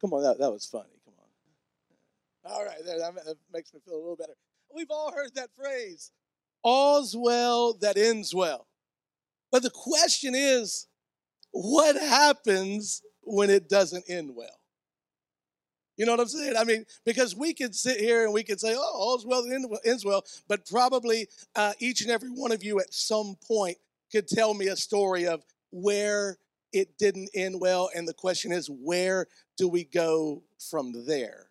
Come on, that, that was funny. Come on. All right, that that makes me feel a little better. We've all heard that phrase all's well that ends well. But the question is, what happens when it doesn't end well? You know what I'm saying? I mean, because we could sit here and we could say, oh, all's well that ends well, but probably uh, each and every one of you at some point could tell me a story of where it didn't end well. And the question is, where do we go from there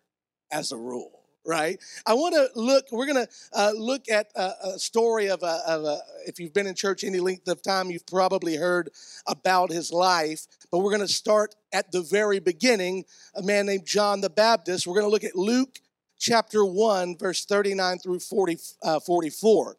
as a rule? right? I want to look, we're going to uh, look at a, a story of, a, of a, if you've been in church any length of time, you've probably heard about his life. But we're going to start at the very beginning, a man named John the Baptist. We're going to look at Luke chapter 1, verse 39 through 40, uh, 44.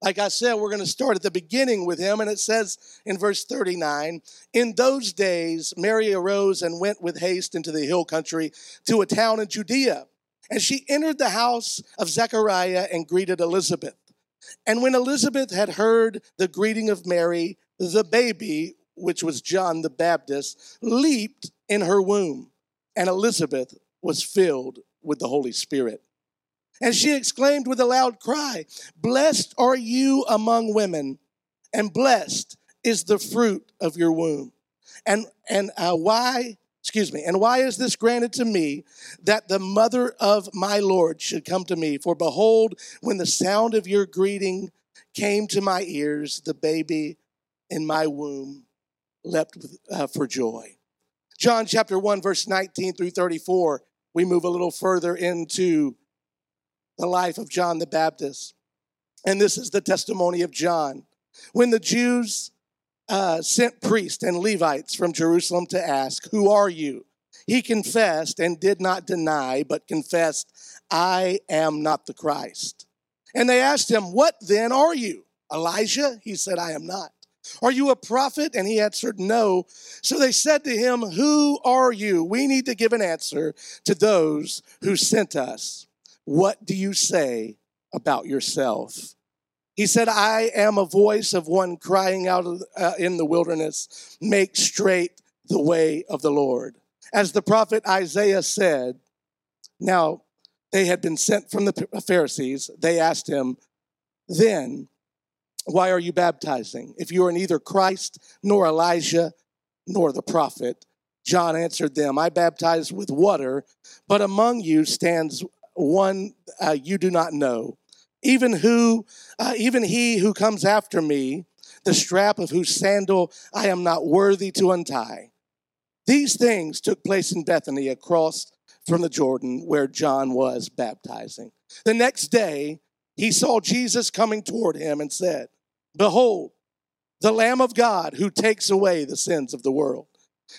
Like I said, we're going to start at the beginning with him, and it says in verse 39 In those days, Mary arose and went with haste into the hill country to a town in Judea and she entered the house of Zechariah and greeted Elizabeth. And when Elizabeth had heard the greeting of Mary, the baby, which was John the Baptist, leaped in her womb. And Elizabeth was filled with the Holy Spirit. And she exclaimed with a loud cry, Blessed are you among women, and blessed is the fruit of your womb. And, and uh, why excuse me, and why is this granted to me that the mother of my Lord should come to me? For behold, when the sound of your greeting came to my ears, the baby in my womb leapt with, uh, for joy. John chapter 1, verse 19 through 34, we move a little further into the life of John the Baptist. And this is the testimony of John. When the Jews uh, sent priests and Levites from Jerusalem to ask, Who are you? He confessed and did not deny, but confessed, I am not the Christ. And they asked him, What then are you? Elijah? He said, I am not. Are you a prophet? And he answered, No. So they said to him, Who are you? We need to give an answer to those who sent us. What do you say about yourself? He said, I am a voice of one crying out uh, in the wilderness, make straight the way of the Lord. As the prophet Isaiah said, now they had been sent from the Pharisees. They asked him, then, why are you baptizing? If you are neither Christ, nor Elijah, nor the prophet. John answered them, I baptize with water, but among you stands one uh, you do not know. Even who uh, even he who comes after me the strap of whose sandal i am not worthy to untie. These things took place in bethany across from the jordan where john was baptizing. The next day he saw jesus coming toward him and said behold the lamb of god who takes away the sins of the world.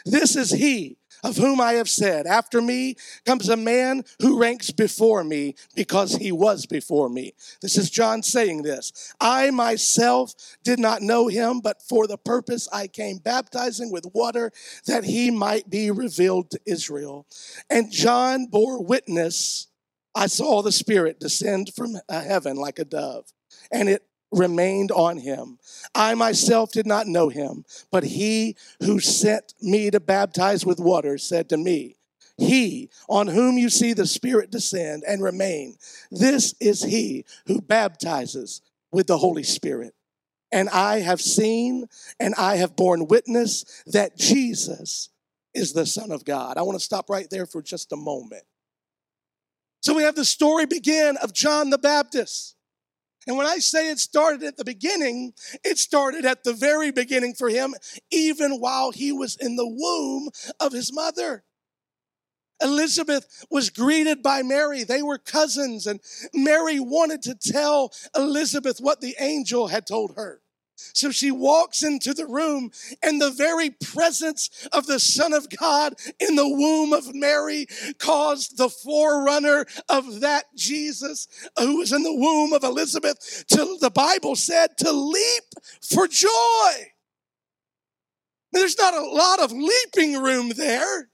This is he of whom I have said, After me comes a man who ranks before me because he was before me. This is John saying this. I myself did not know him, but for the purpose I came baptizing with water that he might be revealed to Israel. And John bore witness. I saw the Spirit descend from uh, heaven like a dove, and it remained on him. I myself did not know him, but he who sent me to baptize with water said to me, He on whom you see the Spirit descend and remain, this is he who baptizes with the Holy Spirit. And I have seen and I have borne witness that Jesus is the Son of God. I want to stop right there for just a moment. So we have the story begin of John the Baptist. And when I say it started at the beginning, it started at the very beginning for him, even while he was in the womb of his mother. Elizabeth was greeted by Mary. They were cousins, and Mary wanted to tell Elizabeth what the angel had told her. So she walks into the room, and the very presence of the Son of God in the womb of Mary caused the forerunner of that Jesus who was in the womb of Elizabeth to, the Bible said, to leap for joy. There's not a lot of leaping room there.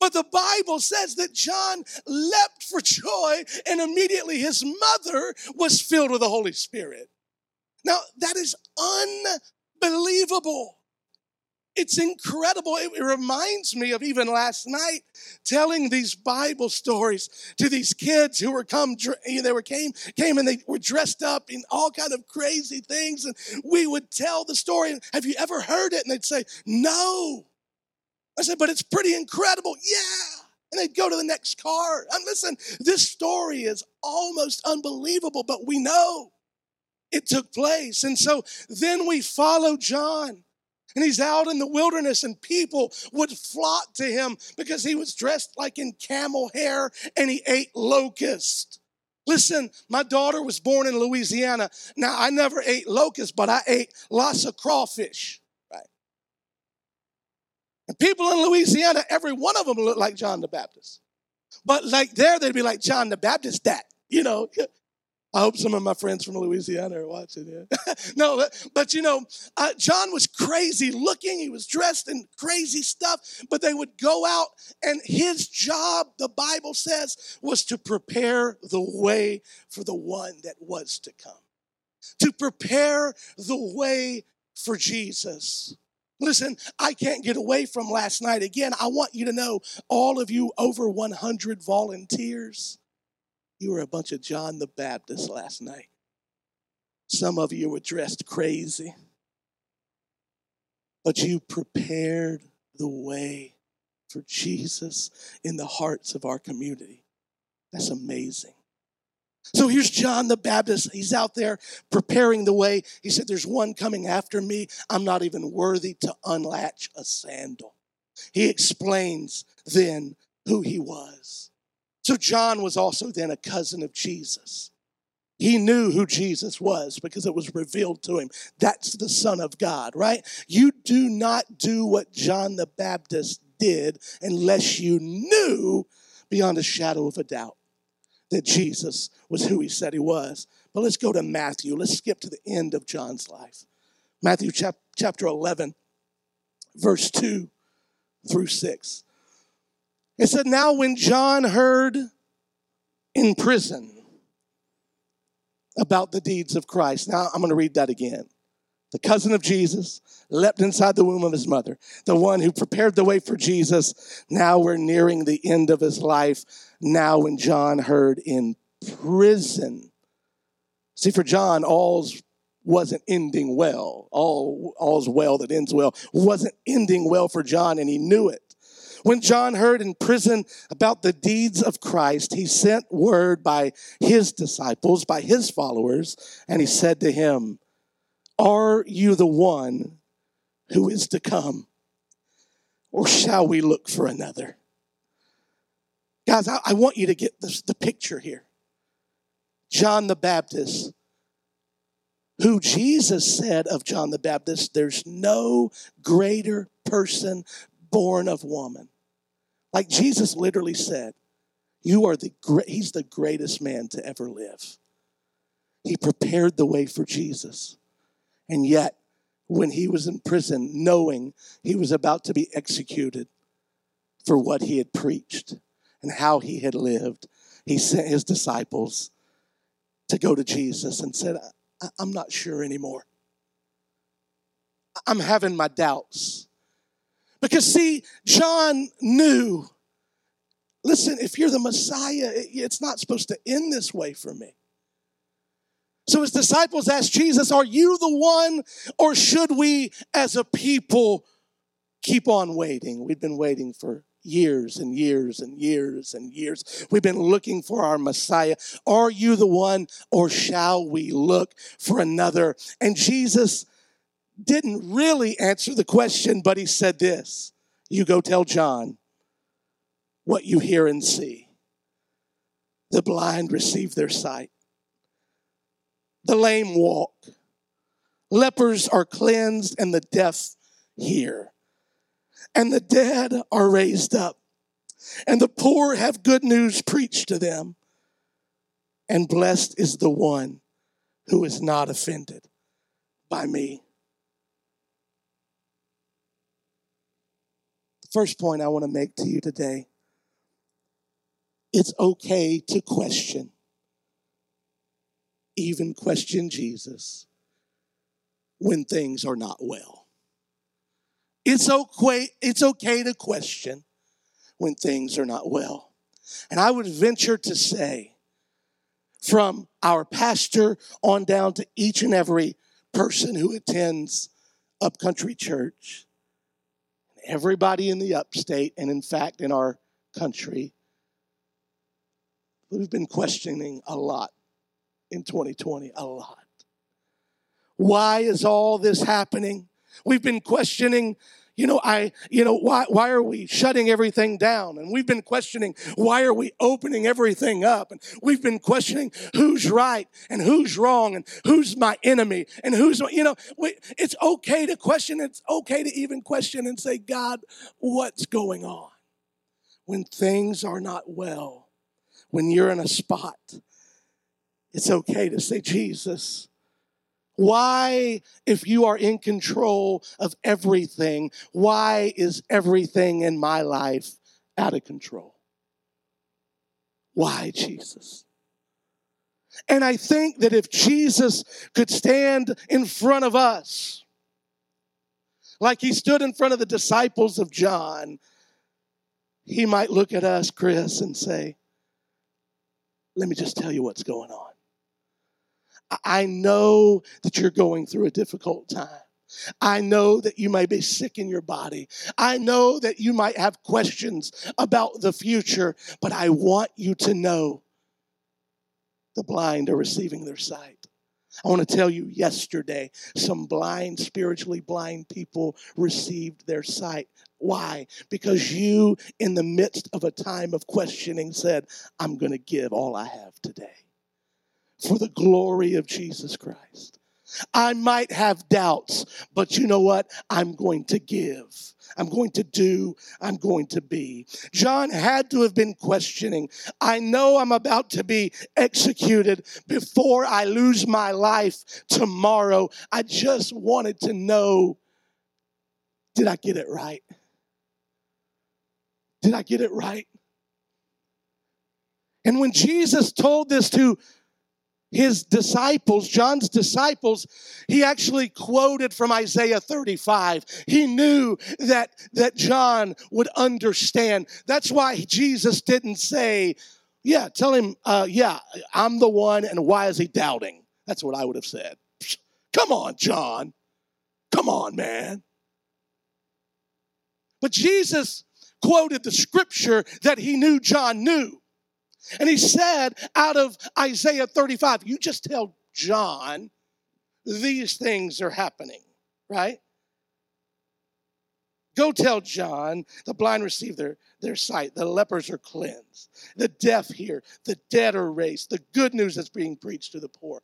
But the Bible says that John leapt for joy, and immediately his mother was filled with the Holy Spirit. Now, that is unbelievable. it's incredible. It, reminds me of even last night telling these Bible stories to these kids who were come. They were came came and they were dressed up in all kind of crazy things, and we would tell the story. Have you ever heard it? And they'd say, "No." I said, "But it's pretty incredible." Yeah. And they'd go to the next car. And listen, this story is almost unbelievable, but we know it took place. And so then we follow John and he's out in the wilderness, and people would flock to him because he was dressed like in camel hair and he ate locust. Listen, my daughter was born in Louisiana. Now, I never ate locust, but I ate lots of crawfish, right? And people in Louisiana, every one of them looked like John the Baptist. But like there, they'd be like John the Baptist, that, you know, I hope some of my friends from Louisiana are watching. Yeah. no, but, but, you know, uh, John was crazy looking. He was dressed in crazy stuff. But they would go out, and his job, the Bible says, was to prepare the way for the one that was to come, to prepare the way for Jesus. Listen, I can't get away from last night. Again, I want you to know, all of you over 100 volunteers you were a bunch of John the Baptist last night. Some of you were dressed crazy, but you prepared the way for Jesus in the hearts of our community. That's amazing. So here's John the Baptist. He's out there preparing the way. He said, There's one coming after me. I'm not even worthy to unlatch a sandal. He explains then who he was. So John was also then a cousin of Jesus. He knew who Jesus was because it was revealed to him. That's the Son of God, right? You do not do what John the Baptist did unless you knew beyond a shadow of a doubt that Jesus was who he said he was. But let's go to Matthew. Let's skip to the end of John's life. Matthew chapter 11, verse 2 through 6. It said, Now when John heard in prison about the deeds of Christ. Now I'm going to read that again. The cousin of Jesus leapt inside the womb of his mother, the one who prepared the way for Jesus. Now we're nearing the end of his life. Now, when John heard in prison, see, for John, all's wasn't ending well. All all's well that ends well wasn't ending well for John, and he knew it. When John heard in prison about the deeds of Christ, he sent word by his disciples, by his followers, and he said to him, Are you the one who is to come? Or shall we look for another? Guys, I, I want you to get this, the picture here. John the Baptist, who Jesus said of John the Baptist, there's no greater person born of woman. Like Jesus literally said, you are the great, he's the greatest man to ever live. He prepared the way for Jesus. And yet, when he was in prison, knowing he was about to be executed for what he had preached and how he had lived, he sent his disciples to go to Jesus and said, I'm not sure anymore. I'm having my doubts. Because, see, John knew listen, if you're the Messiah, it's not supposed to end this way for me. So his disciples asked Jesus, Are you the one, or should we as a people keep on waiting? We've been waiting for years and years and years and years. We've been looking for our Messiah. Are you the one, or shall we look for another? And Jesus didn't really answer the question, but he said this You go tell John what you hear and see. The blind receive their sight, the lame walk, lepers are cleansed, and the deaf hear, and the dead are raised up, and the poor have good news preached to them. And blessed is the one who is not offended by me. First point I want to make to you today it's okay to question, even question Jesus when things are not well. It's okay, it's okay to question when things are not well. And I would venture to say, from our pastor on down to each and every person who attends Upcountry Church, everybody in the upstate, and in fact in our country, we've been questioning a lot in 2020, a lot. Why is all this happening? We've been questioning you know i you know why why are we shutting everything down? And we've been questioning why are we opening everything up? And we've been questioning who's right and who's wrong and who's my enemy and who's you know we, it's okay to question. It's okay to even question and say god what's going on? When things are not well when you're in a spot it's okay to say jesus why, if you are in control of everything, why is everything in my life out of control? Why, Jesus? And I think that if Jesus could stand in front of us, like he stood in front of the disciples of John, he might look at us, Chris, and say, Let me just tell you what's going on. I know that you're going through a difficult time. I know that you may be sick in your body. I know that you might have questions about the future, but I want you to know the blind are receiving their sight. I want to tell you yesterday, some blind, spiritually blind people received their sight. Why? Because you, in the midst of a time of questioning, said, I'm going to give all I have today for the glory of Jesus Christ. I might have doubts, but you know what? I'm going to give. I'm going to do. I'm going to be. John had to have been questioning. I know I'm about to be executed before I lose my life tomorrow. I just wanted to know did I get it right? Did I get it right? And when Jesus told this to his disciples, John's disciples, he actually quoted from Isaiah 35. He knew that, that John would understand. That's why Jesus didn't say, Yeah, tell him, uh, yeah, I'm the one, and why is he doubting? That's what I would have said. Come on, John. Come on, man. But Jesus quoted the scripture that he knew John knew. And he said out of Isaiah 35, you just tell John these things are happening, right? Go tell John the blind receive their, their sight, the lepers are cleansed, the deaf hear, the dead are raised, the good news that's being preached to the poor.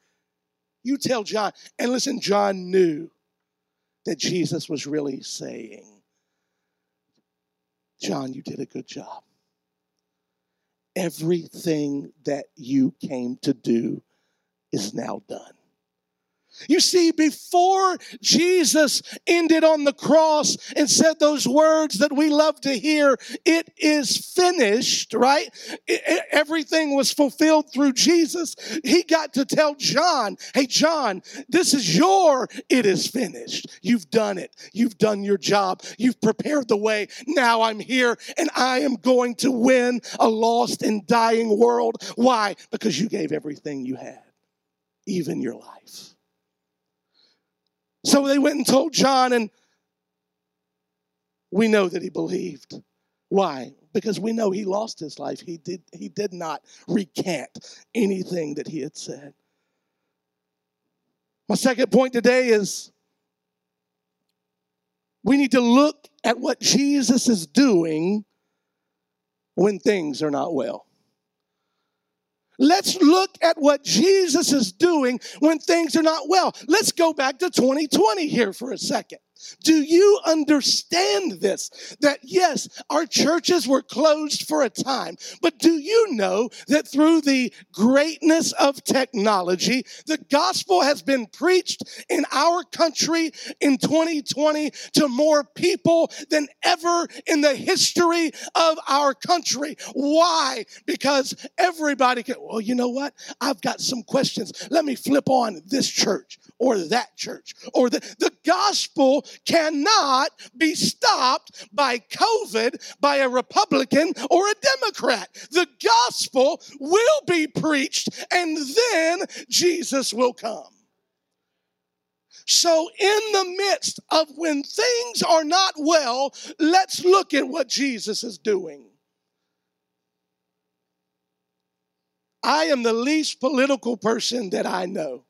You tell John, and listen, John knew that Jesus was really saying, John, you did a good job everything that you came to do is now done. You see, before Jesus ended on the cross and said those words that we love to hear, it is finished, right? It, everything was fulfilled through Jesus. He got to tell John, hey, John, this is your, it is finished. You've done it. You've done your job. You've prepared the way. Now I'm here and I am going to win a lost and dying world. Why? Because you gave everything you had, even your life. So they went and told John, and we know that he believed. Why? Because we know he lost his life. He did, he did not recant anything that he had said. My second point today is we need to look at what Jesus is doing when things are not well. Let's look at what Jesus is doing when things are not well. Let's go back to 2020 here for a second. Do you understand this? That yes, our churches were closed for a time, but do you know that through the greatness of technology, the gospel has been preached in our country in 2020 to more people than ever in the history of our country? Why? Because everybody can, well, you know what? I've got some questions. Let me flip on this church or that church or the, the gospel cannot be stopped by COVID, by a Republican or a Democrat. The gospel will be preached, and then Jesus will come. So, in the midst of when things are not well, let's look at what Jesus is doing. I am the least political person that I know.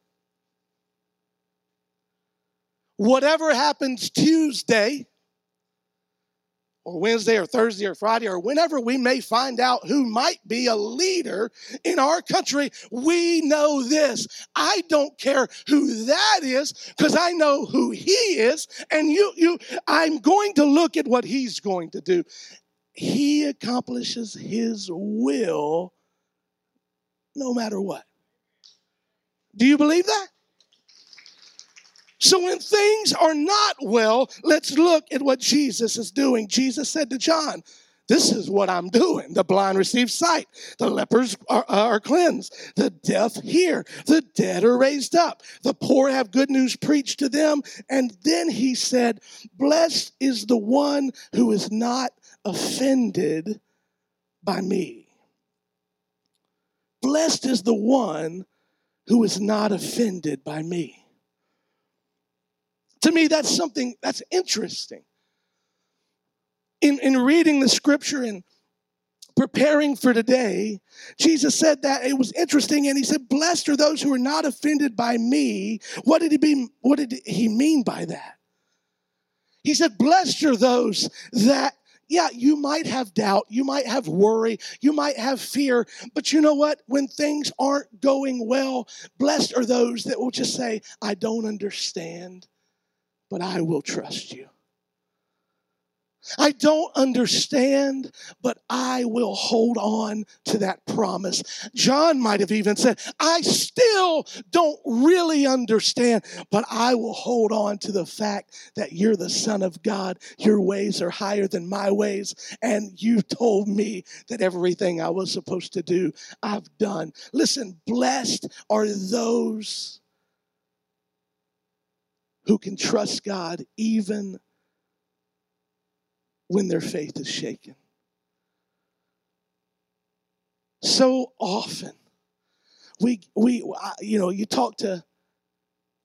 Whatever happens Tuesday, or Wednesday or Thursday or Friday or whenever we may find out who might be a leader in our country, we know this. I don't care who that is because I know who he is and you you I'm going to look at what he's going to do. He accomplishes his will no matter what. Do you believe that? So when things are not well, let's look at what Jesus is doing. Jesus said to John, this is what I'm doing. The blind receive sight. The lepers are, are, cleansed. The deaf hear. The dead are raised up. The poor have good news preached to them. And then he said, Blessed is the one who is not offended by me. Blessed is the one who is not offended by me. To me, that's something that's interesting. In, in reading the scripture and preparing for today, Jesus said that it was interesting, and he said, Blessed are those who are not offended by me. What did he be, what did he mean by that? He said, Blessed are those that yeah, you might have doubt, you might have worry, you might have fear, but you know what? When things aren't going well, blessed are those that will just say, I don't understand but I will trust you. I don't understand, but I will hold on to that promise. John might have even said, I still don't really understand, but I will hold on to the fact that you're the Son of God. Your ways are higher than my ways, and you told me that everything I was supposed to do, I've done. Listen, blessed are those who can trust God even when their faith is shaken. So often, we, we you know, you talk to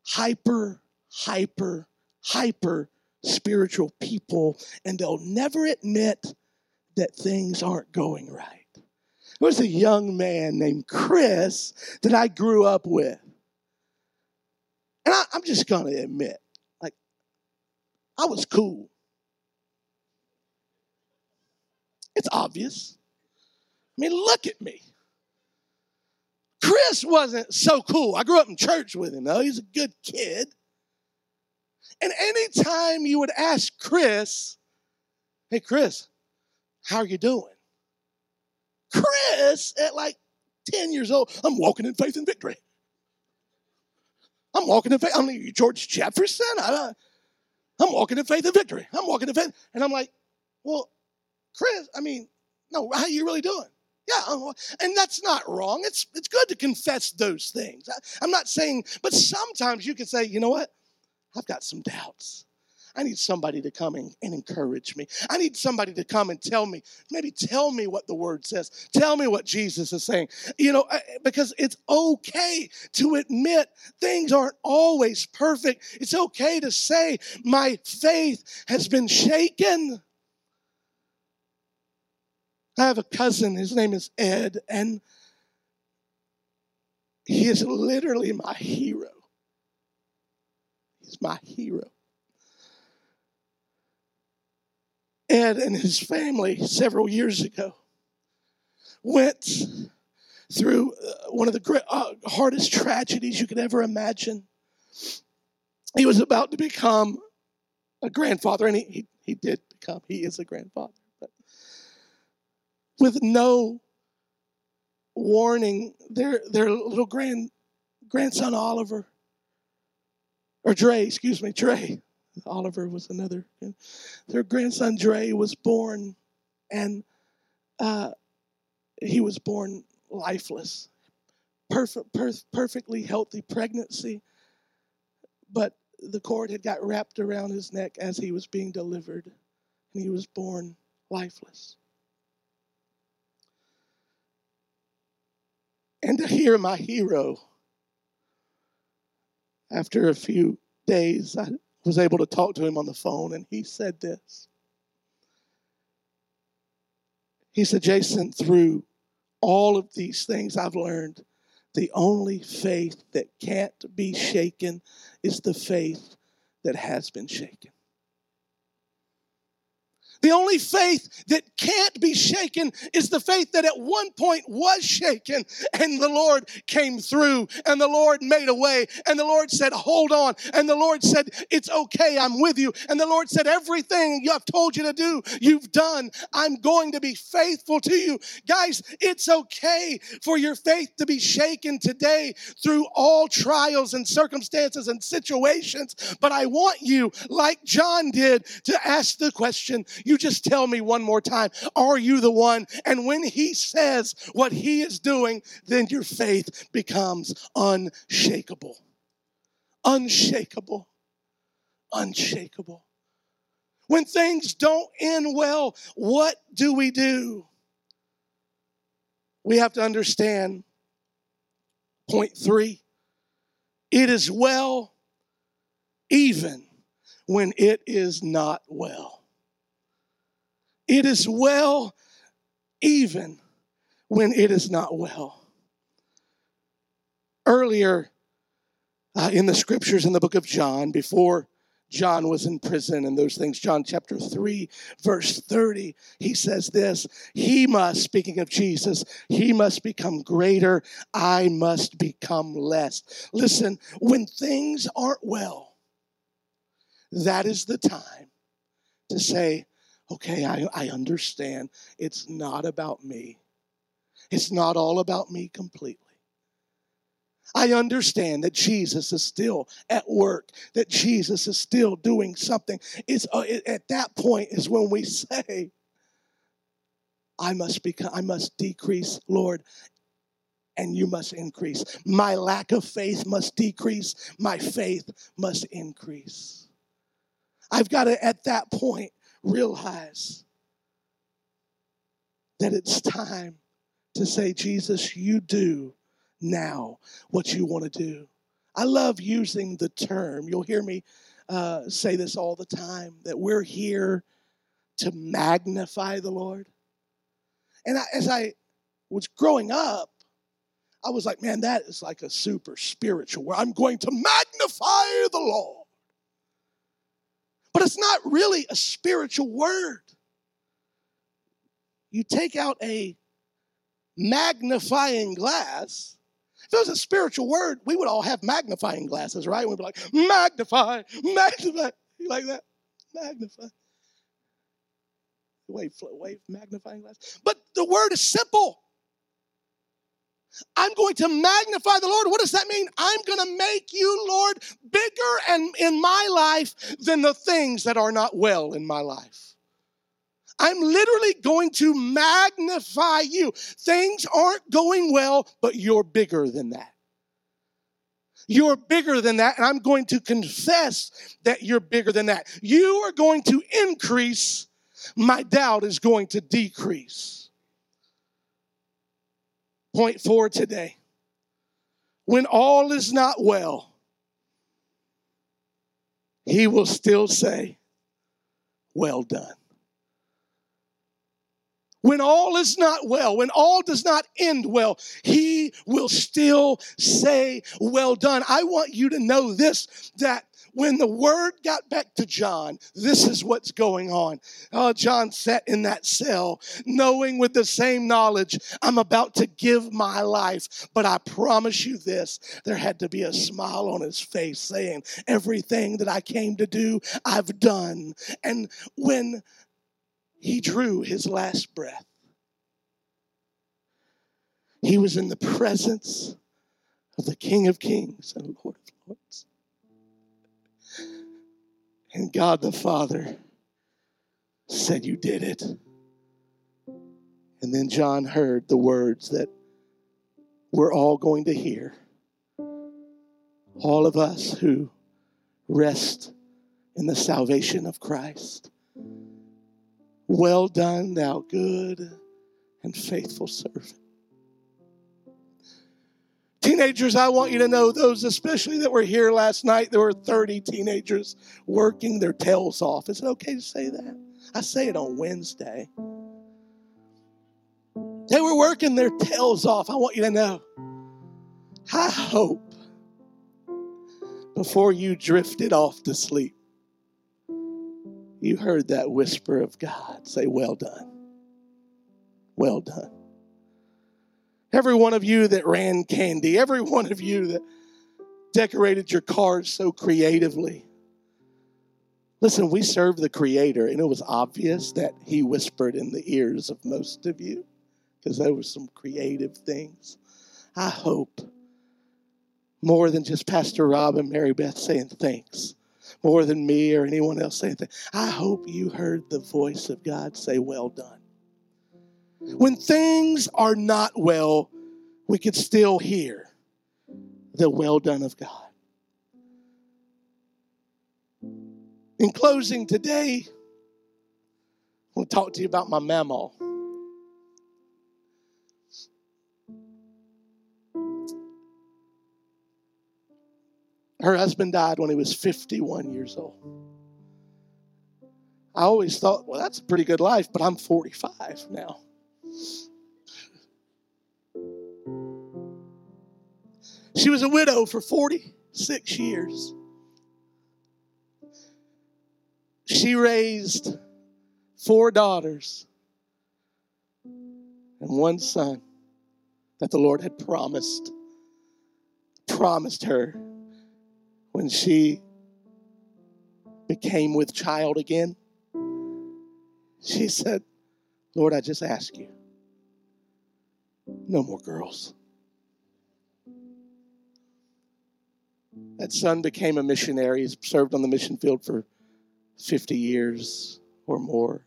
hyper, hyper, hyper spiritual people, and they'll never admit that things aren't going right. There was a young man named Chris that I grew up with. And I, I'm just going to admit, like, I was cool. It's obvious. I mean, look at me. Chris wasn't so cool. I grew up in church with him, though. He's a good kid. And anytime you would ask Chris, hey, Chris, how are you doing? Chris, at like 10 years old, I'm walking in faith and victory. I'm walking in faith. I'm like, George Jefferson. I, I'm walking in faith and victory. I'm walking in faith. And I'm like, well, Chris, I mean, no, how you really doing? Yeah, and that's not wrong. It's it's good to confess those things. I, I'm not saying, but sometimes you can say, you know what? I've got some doubts. I need somebody to come and, encourage me. I need somebody to come and tell me, maybe tell me what the word says. Tell me what Jesus is saying. You know, because it's okay to admit things aren't always perfect. It's okay to say, my faith has been shaken. I have a cousin, his name is Ed, and he is literally my hero. He's my hero. Ed and his family several years ago went through uh, one of the great, uh, hardest tragedies you could ever imagine. He was about to become a grandfather, and he, he, he did become, he is a grandfather. But with no warning, their, their little grand, grandson Oliver, or Dre, excuse me, Dre, Oliver was another. Their grandson Dre was born, and uh, he was born lifeless. Perfect, per- perfectly healthy pregnancy, but the cord had got wrapped around his neck as he was being delivered, and he was born lifeless. And to hear my hero, after a few days, I was able to talk to him on the phone, and he said this. He said, Jason, through all of these things I've learned, the only faith that can't be shaken is the faith that has been shaken. The only faith that can't be shaken is the faith that at one point was shaken and the Lord came through and the Lord made a way and the Lord said, Hold on. And the Lord said, It's okay, I'm with you. And the Lord said, Everything I've told you to do, you've done. I'm going to be faithful to you. Guys, it's okay for your faith to be shaken today through all trials and circumstances and situations. But I want you, like John did, to ask the question, you just tell me one more time, are you the one? And when he says what he is doing, then your faith becomes unshakable. Unshakable. Unshakable. When things don't end well, what do we do? We have to understand point three it is well even when it is not well. It is well even when it is not well. Earlier uh, in the scriptures in the book of John, before John was in prison and those things, John chapter 3, verse 30, he says this He must, speaking of Jesus, he must become greater, I must become less. Listen, when things aren't well, that is the time to say, okay, I, I understand. It's not about me. It's not all about me completely. I understand that Jesus is still at work, that Jesus is still doing something. It's uh, it, at that point is when we say, I must become, I must decrease, Lord, and you must increase. My lack of faith must decrease, my faith must increase. I've got to, at that point, realize that it's time to say, Jesus, you do now what you want to do. I love using the term, you'll hear me uh, say this all the time, that we're here to magnify the Lord. And I, as I was growing up, I was like, man, that is like a super spiritual word. I'm going to magnify the Lord. But it's not really a spiritual word. You take out a magnifying glass. If it was a spiritual word, we would all have magnifying glasses, right? We'd be like, magnify, magnify. You like that? Magnify. Wave, wave, magnifying glass. But the word is simple. I'm going to magnify the Lord. What does that mean? I'm going to make you, Lord, bigger and in my life than the things that are not well in my life. I'm literally going to magnify you. Things aren't going well, but you're bigger than that. You're bigger than that, and I'm going to confess that you're bigger than that. You are going to increase, my doubt is going to decrease. Point four today. When all is not well, he will still say, Well done. When all is not well, when all does not end well, he will still say, Well done. I want you to know this that when the word got back to John, this is what's going on. Oh, John sat in that cell, knowing with the same knowledge, I'm about to give my life. But I promise you this there had to be a smile on his face saying, Everything that I came to do, I've done. And when he drew his last breath, he was in the presence of the King of Kings and Lord of Lords. And God the Father said, You did it. And then John heard the words that we're all going to hear. All of us who rest in the salvation of Christ. Well done, thou good and faithful servant. Teenagers, I want you to know, those especially that were here last night, there were 30 teenagers working their tails off. Is it okay to say that? I say it on Wednesday. They were working their tails off. I want you to know. I hope before you drifted off to sleep, you heard that whisper of God say, Well done. Well done. Every one of you that ran candy, every one of you that decorated your cars so creatively. Listen, we serve the Creator, and it was obvious that He whispered in the ears of most of you because there were some creative things. I hope more than just Pastor Rob and Mary Beth saying thanks, more than me or anyone else saying thanks. I hope you heard the voice of God say, Well done. When things are not well, we could still hear the well done of God. In closing today, I want to talk to you about my mama. Her husband died when he was 51 years old. I always thought, well, that's a pretty good life, but I'm 45 now. She was a widow for 46 years. She raised four daughters and one son that the Lord had promised promised her when she became with child again. She said, Lord, I just ask you, no more girls. That son became a missionary. He's served on the mission field for 50 years or more.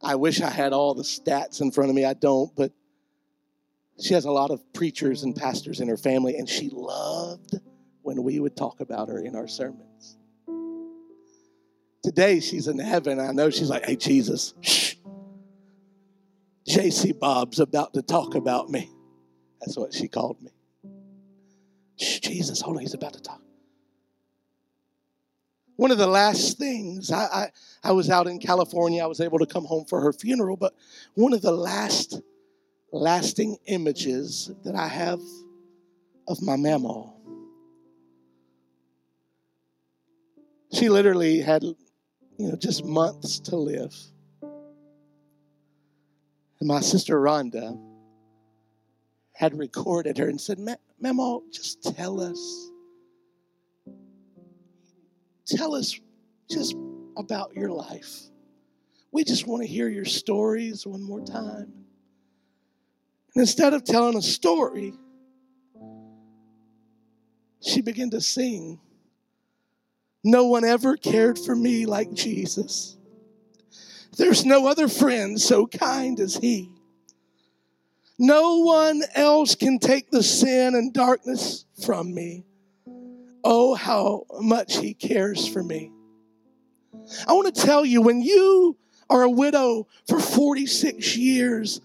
I wish I had all the stats in front of me. I don't, but she has a lot of preachers and pastors in her family, and she loved when we would talk about her in our sermons. Today she's in heaven. I know she's like, hey, Jesus, shh. JC Bob's about to talk about me. That's what she called me. Shh, Jesus, hold on, he's about to talk. One of the last things, I, I, I was out in California, I was able to come home for her funeral, but one of the last lasting images that I have of my mama. She literally had, you know, just months to live. And my sister Rhonda had recorded her and said, Memo, just tell us. Tell us just about your life. We just want to hear your stories one more time. And instead of telling a story, she began to sing. No one ever cared for me like Jesus. There's no other friend so kind as he. No one else can take the sin and darkness from me. Oh, how much he cares for me. I want to tell you when you are a widow for 46 years,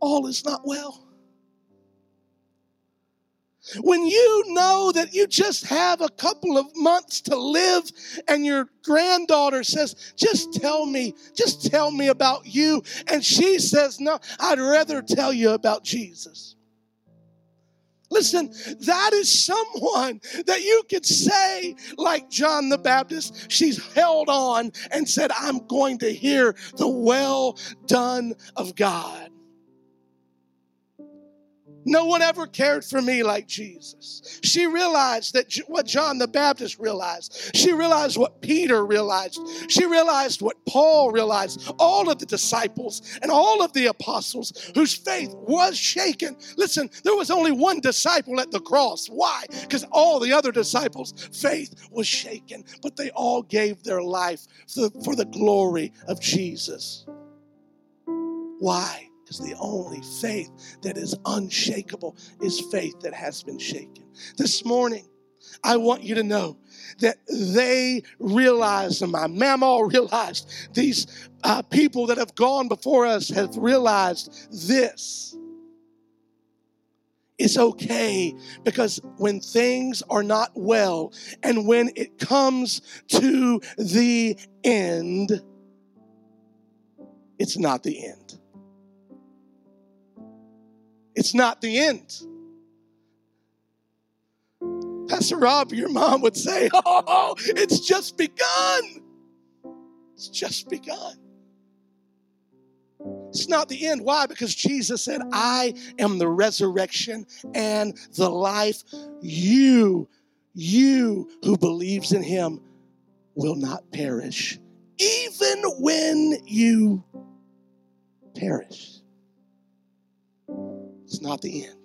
all is not well. When you know that you just have a couple of months to live and your granddaughter says, Just tell me, just tell me about you. And she says, No, I'd rather tell you about Jesus. Listen, that is someone that you could say, like John the Baptist, she's held on and said, I'm going to hear the well done of God. No one ever cared for me like Jesus. She realized that what John the Baptist realized. She realized what Peter realized. She realized what Paul realized. All of the disciples and all of the apostles whose faith was shaken. Listen, there was only one disciple at the cross. Why? Because all the other disciples' faith was shaken, but they all gave their life for the, for the glory of Jesus. Why? Because the only faith that is unshakable is faith that has been shaken. This morning, I want you to know that they realized, and my mama realized, these uh, people that have gone before us have realized this. It's okay because when things are not well and when it comes to the end, it's not the end. It's not the end. Pastor Rob, your mom would say, Oh, it's just begun. It's just begun. It's not the end. Why? Because Jesus said, I am the resurrection and the life. You, you who believes in him will not perish, even when you perish. It's not the end.